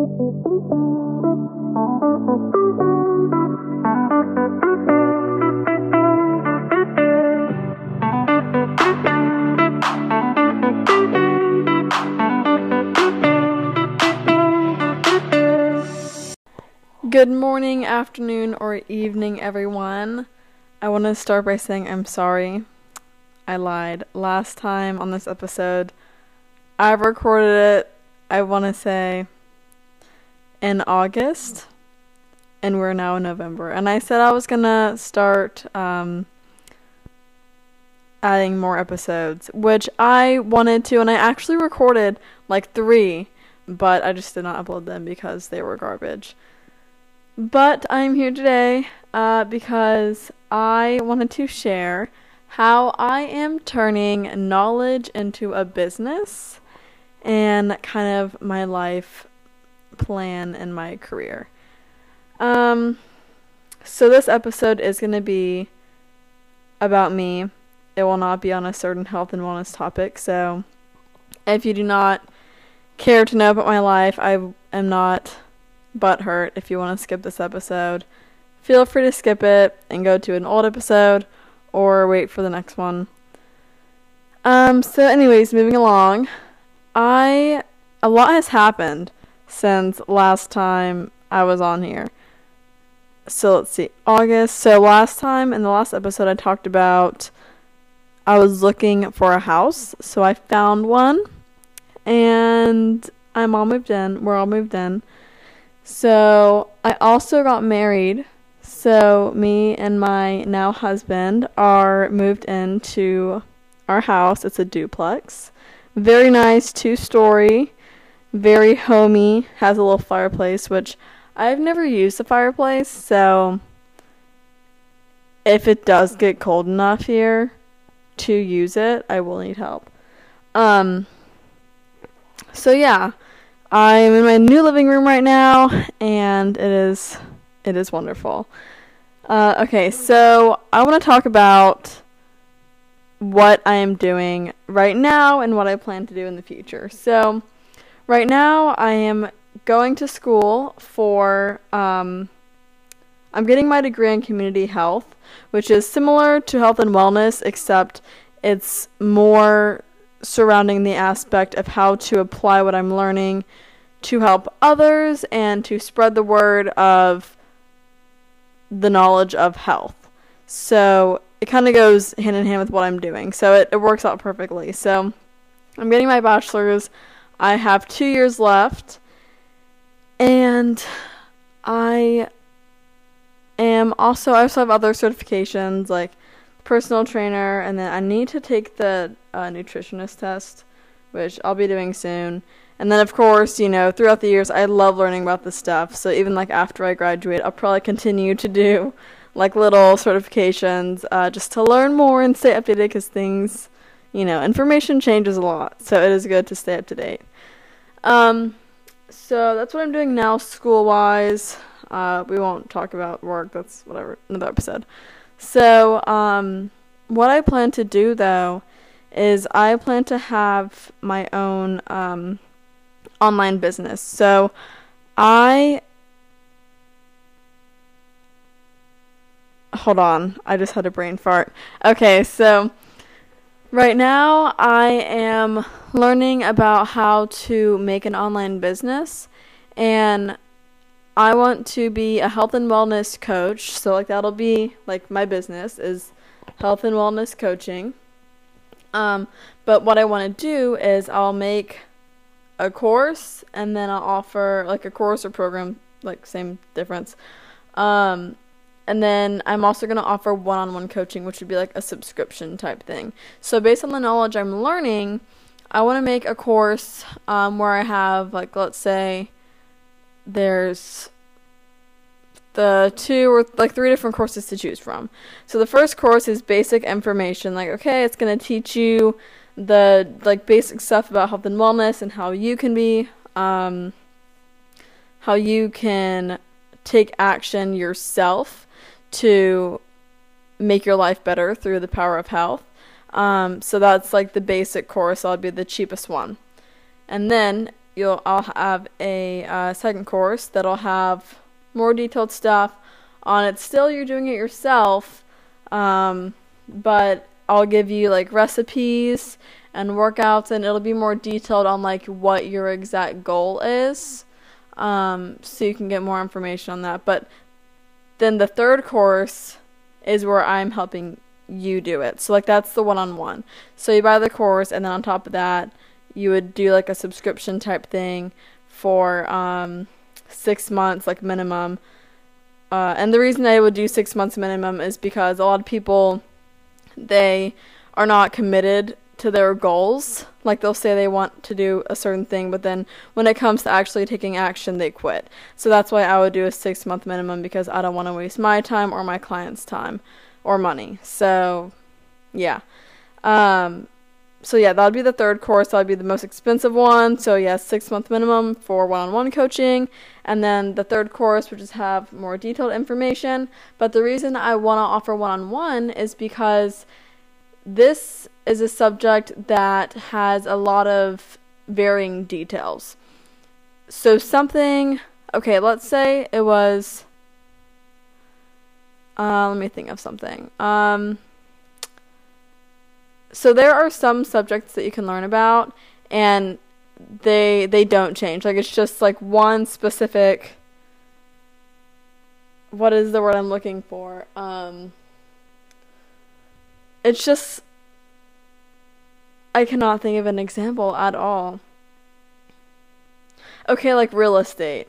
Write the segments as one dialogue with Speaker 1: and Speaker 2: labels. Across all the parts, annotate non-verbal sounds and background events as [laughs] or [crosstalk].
Speaker 1: Good morning, afternoon, or evening, everyone. I want to start by saying I'm sorry. I lied. Last time on this episode, I recorded it, I want to say, in August, and we're now in November. And I said I was to start um, adding more episodes, which I wanted to, and I actually recorded like three, but I just did not upload them because they were garbage. But I'm here today uh, because I wanted to share how I am turning knowledge into a business and kind of my life plan and my career. Um, so this episode is going to be about me. It will not be on a certain health and wellness topic. So if you do not care to know about my life, I am not butthurt if you want to skip this episode. Feel free to skip it and go to an old episode or wait for the next one. Um, so anyways, moving along. I a lot has happened since last time I was on here. So let's see. August. So last time in the last episode I talked about I was looking for a house, so I found one and I'm all moved in. We're all moved in. So I also got married. So me and my now husband are moved into our house. It's a duplex. Very nice, two story, very homey, has a little fireplace, which I've never used a fireplace, so if it does get cold enough here to use it, I will need help. Um so yeah, I'm in my new living room right now, and it is it is wonderful. Uh, okay, so I want to talk about what I am doing right now and what I plan to do in the future. So, right now I am going to school for um, I'm getting my degree in community health, which is similar to health and wellness, except it's more surrounding the aspect of how to apply what I'm learning to help others and to spread the word of the knowledge of health. So it kind of goes hand in hand with what I'm doing. So it, it works out perfectly. So I'm getting my bachelor's. I have two years left. And I am also, I also have other certifications like personal trainer, and then I need to take the uh, nutritionist test, which I'll be doing soon. And then, of course, you know, throughout the years, I love learning about this stuff. So even like after I graduate, I'll probably continue to do like little certifications uh, just to learn more and stay updated because things, you know, information changes a lot. So it is good to stay up to date. Um, so that's what I'm doing now, school wise. Uh, we won't talk about work. That's whatever another episode. So, um, what I plan to do though is I plan to have my own um, online business. So, I hold on. I just had a brain fart. Okay, so right now I am learning about how to make an online business and I want to be a health and wellness coach. So like that'll be like my business is health and wellness coaching. Um, but what I want to do is I'll make a course and then I'll offer like a course or program, like same difference. Um, and then I'm also going to offer one on one coaching, which would be like a subscription type thing. So, based on the knowledge I'm learning, I want to make a course um, where I have, like, let's say, there's the two or like three different courses to choose from. So the first course is basic information, like okay, it's going to teach you the like basic stuff about health and wellness and how you can be um how you can take action yourself to make your life better through the power of health. Um, so that's like the basic course. That'll be the cheapest one. And then you'll I'll have a uh, second course that'll have more detailed stuff on it. Still, you're doing it yourself, um, but I'll give you like recipes and workouts, and it'll be more detailed on like what your exact goal is, um, so you can get more information on that. But then the third course is where I'm helping you do it. So like that's the one-on-one. So you buy the course, and then on top of that, you would do like a subscription type thing for um, six months, like minimum. Uh, and the reason I would do six months minimum is because a lot of people they are not committed to their goals. Like they'll say they want to do a certain thing, but then when it comes to actually taking action, they quit. So that's why I would do a six month minimum because I don't want to waste my time or my client's time or money. So, yeah. Um, so yeah, that would be the third course. That would be the most expensive one. So yeah, six month minimum for one on one coaching. And then the third course, which is have more detailed information. But the reason I want to offer one on one is because this is a subject that has a lot of varying details. So something, okay, let's say it was. Uh, let me think of something. Um, so there are some subjects that you can learn about and they they don't change like it's just like one specific what is the word i'm looking for um it's just i cannot think of an example at all okay like real estate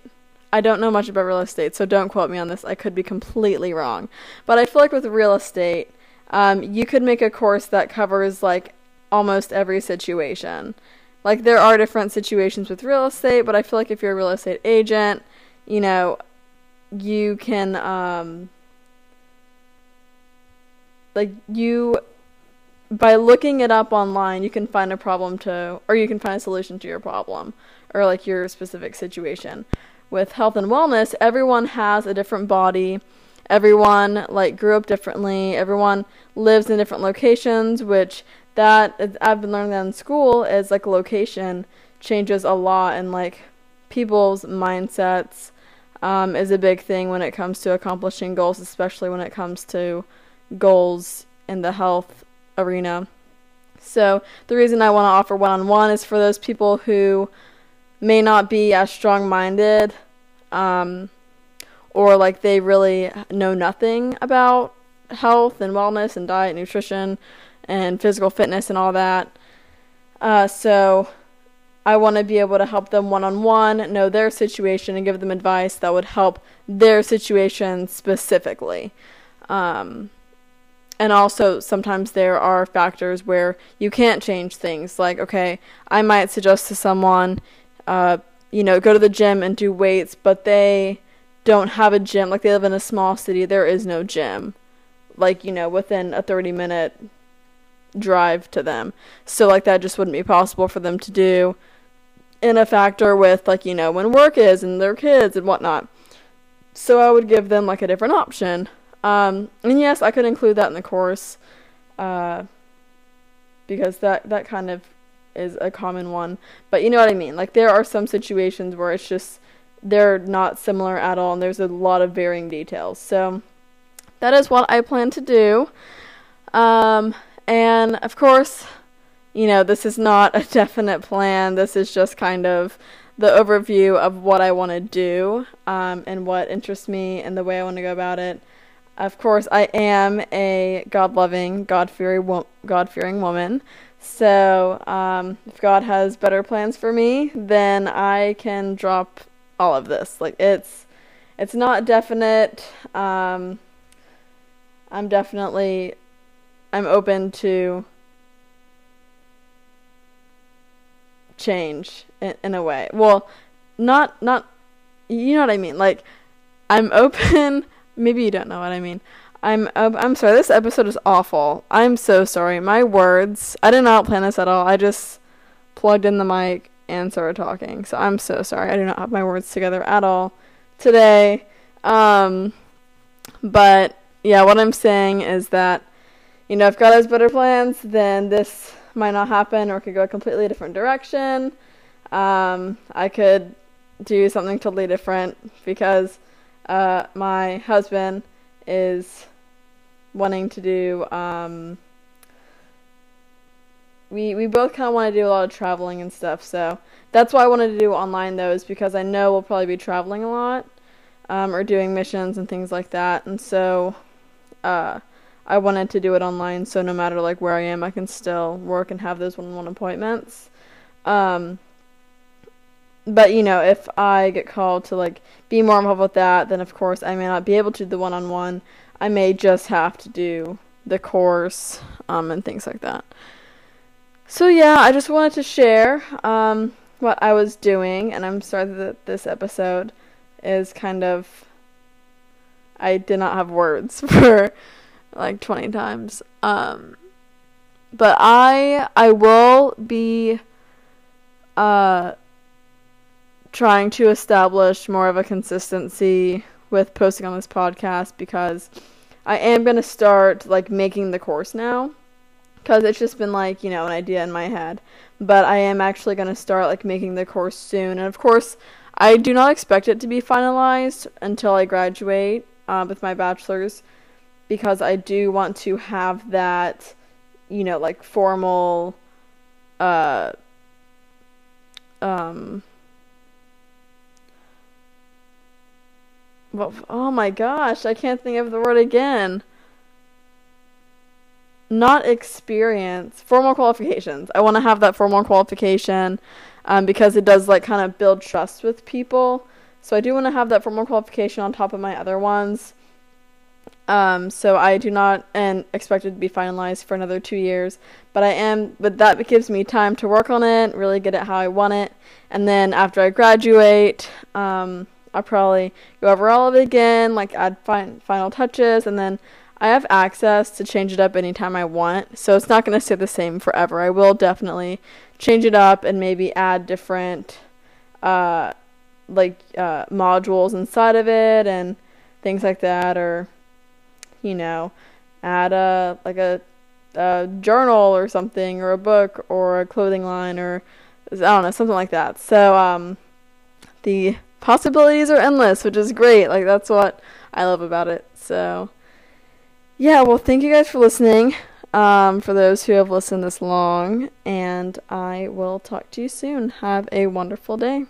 Speaker 1: I don't know much about real estate, so don't quote me on this. I could be completely wrong. But I feel like with real estate, um, you could make a course that covers like almost every situation. Like there are different situations with real estate, but I feel like if you're a real estate agent, you know, you can um like you by looking it up online, you can find a problem to or you can find a solution to your problem or like your specific situation. With health and wellness, everyone has a different body everyone like grew up differently. Everyone lives in different locations, which that I've been learning that in school is like location changes a lot and like people's mindsets um, is a big thing when it comes to accomplishing goals, especially when it comes to goals in the health arena. So the reason I want to offer one-on-one is for those people who may not be as strong-minded. Um, or like they really know nothing about health and wellness and diet, and nutrition, and physical fitness and all that. Uh, so I want to be able to help them one on one, know their situation, and give them advice that would help their situation specifically. Um, and also, sometimes there are factors where you can't change things. Like, okay, I might suggest to someone, uh, you know, go to the gym and do weights, but they don't have a gym. Like they live in a small city, there is no gym. Like, you know, within a 30 minute drive to them. So like that just wouldn't be possible for them to do in a factor with like, you know, when work is and their kids and whatnot. So I would give them like a different option. Um, and yes, I could include that in the course. Uh, because that that kind of is a common one. But you know what I mean? Like there are some situations where it's just they're not similar at all, and there's a lot of varying details. So that is what I plan to do. Um, and of course, you know, this is not a [laughs] definite plan. This is just kind of the overview of what I want to do um, and what interests me and the way I want to go about it. Of course, I am a God-loving, God-fearing, wo- God-fearing woman. So, um, if God has better plans for me, then I can drop all of this. Like it's it's not definite. Um, I'm definitely I'm open to change in, in a way. Well, not not you know what I mean. Like I'm open. Maybe you don't know what I mean. I'm uh, I'm sorry. This episode is awful. I'm so sorry. My words. I did not plan this at all. I just plugged in the mic and started talking. So I'm so sorry. I do not have my words together at all today. Um, but yeah, what I'm saying is that, you know, if God has better plans, then this might not happen or could go a completely different direction. um, I could do something totally different because uh, my husband is wanting to do. Um, we we both kind of want to do a lot of traveling and stuff, so that's why I wanted to do online those because I know we'll probably be traveling a lot um, or doing missions and things like that, and so uh, I wanted to do it online so no matter like where I am, I can still work and have those one-on-one appointments. Um, but you know, if I get called to like be more involved with that, then of course I may not be able to do the one-on-one. I may just have to do the course um, and things like that. So yeah, I just wanted to share um, what I was doing, and I'm sorry that this episode is kind of I did not have words [laughs] for like 20 times. Um, but I I will be uh trying to establish more of a consistency with posting on this podcast because I am going to start like making the course now cuz it's just been like, you know, an idea in my head. But I am actually going to start like making the course soon. And of course, I do not expect it to be finalized until I graduate uh, with my bachelor's because I do want to have that, you know, like formal, uh, um, oh my gosh, I can't think of the word again. Not experience, formal qualifications. I want to have that formal qualification um, because it does like kind of build trust with people. So I do want to have that formal qualification on top of my other ones. Um, so I do not and expect it to be finalized for another two years. But I am, but that gives me time to work on it, really get it how I want it, and then after I graduate, um, I'll probably go over all of it again, like add fin- final touches, and then I have access to change it up anytime I want. So it's not going to stay the same forever. I will definitely change it up and maybe add different, uh, like uh, modules inside of it and things like that, or you know, add a like a, a journal or something, or a book, or a clothing line, or I don't know, something like that. So um, the possibilities are endless, which is great. Like that's what I love about it. So yeah, well, thank you guys for listening. Um, for those who have listened this long, and I will talk to you soon. Have a wonderful day.